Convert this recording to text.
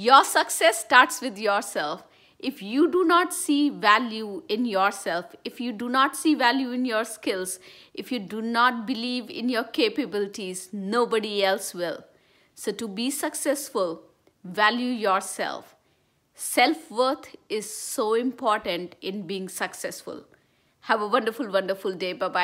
Your success starts with yourself. If you do not see value in yourself, if you do not see value in your skills, if you do not believe in your capabilities, nobody else will. So, to be successful, value yourself. Self worth is so important in being successful. Have a wonderful, wonderful day. Bye bye.